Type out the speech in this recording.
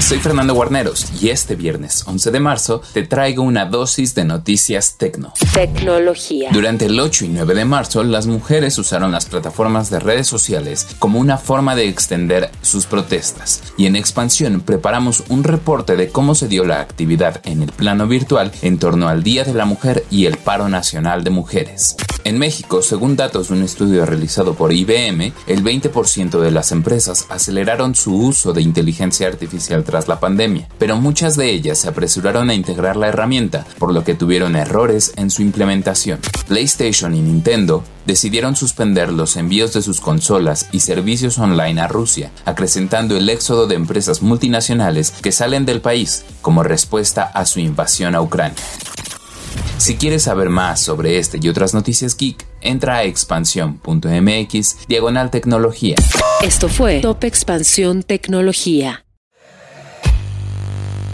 Soy Fernando Guarneros y este viernes 11 de marzo te traigo una dosis de noticias tecno. Tecnología. Durante el 8 y 9 de marzo, las mujeres usaron las plataformas de redes sociales como una forma de extender sus protestas. Y en expansión preparamos un reporte de cómo se dio la actividad en el plano virtual en torno al Día de la Mujer y el Paro Nacional de Mujeres. En México, según datos de un estudio realizado por IBM, el 20% de las empresas aceleraron su uso de inteligencia artificial tras la pandemia, pero muchas de ellas se apresuraron a integrar la herramienta, por lo que tuvieron errores en su implementación. PlayStation y Nintendo decidieron suspender los envíos de sus consolas y servicios online a Rusia, acrecentando el éxodo de empresas multinacionales que salen del país como respuesta a su invasión a Ucrania. Si quieres saber más sobre este y otras noticias geek, entra a expansión.mx diagonal tecnología. Esto fue Top Expansión Tecnología.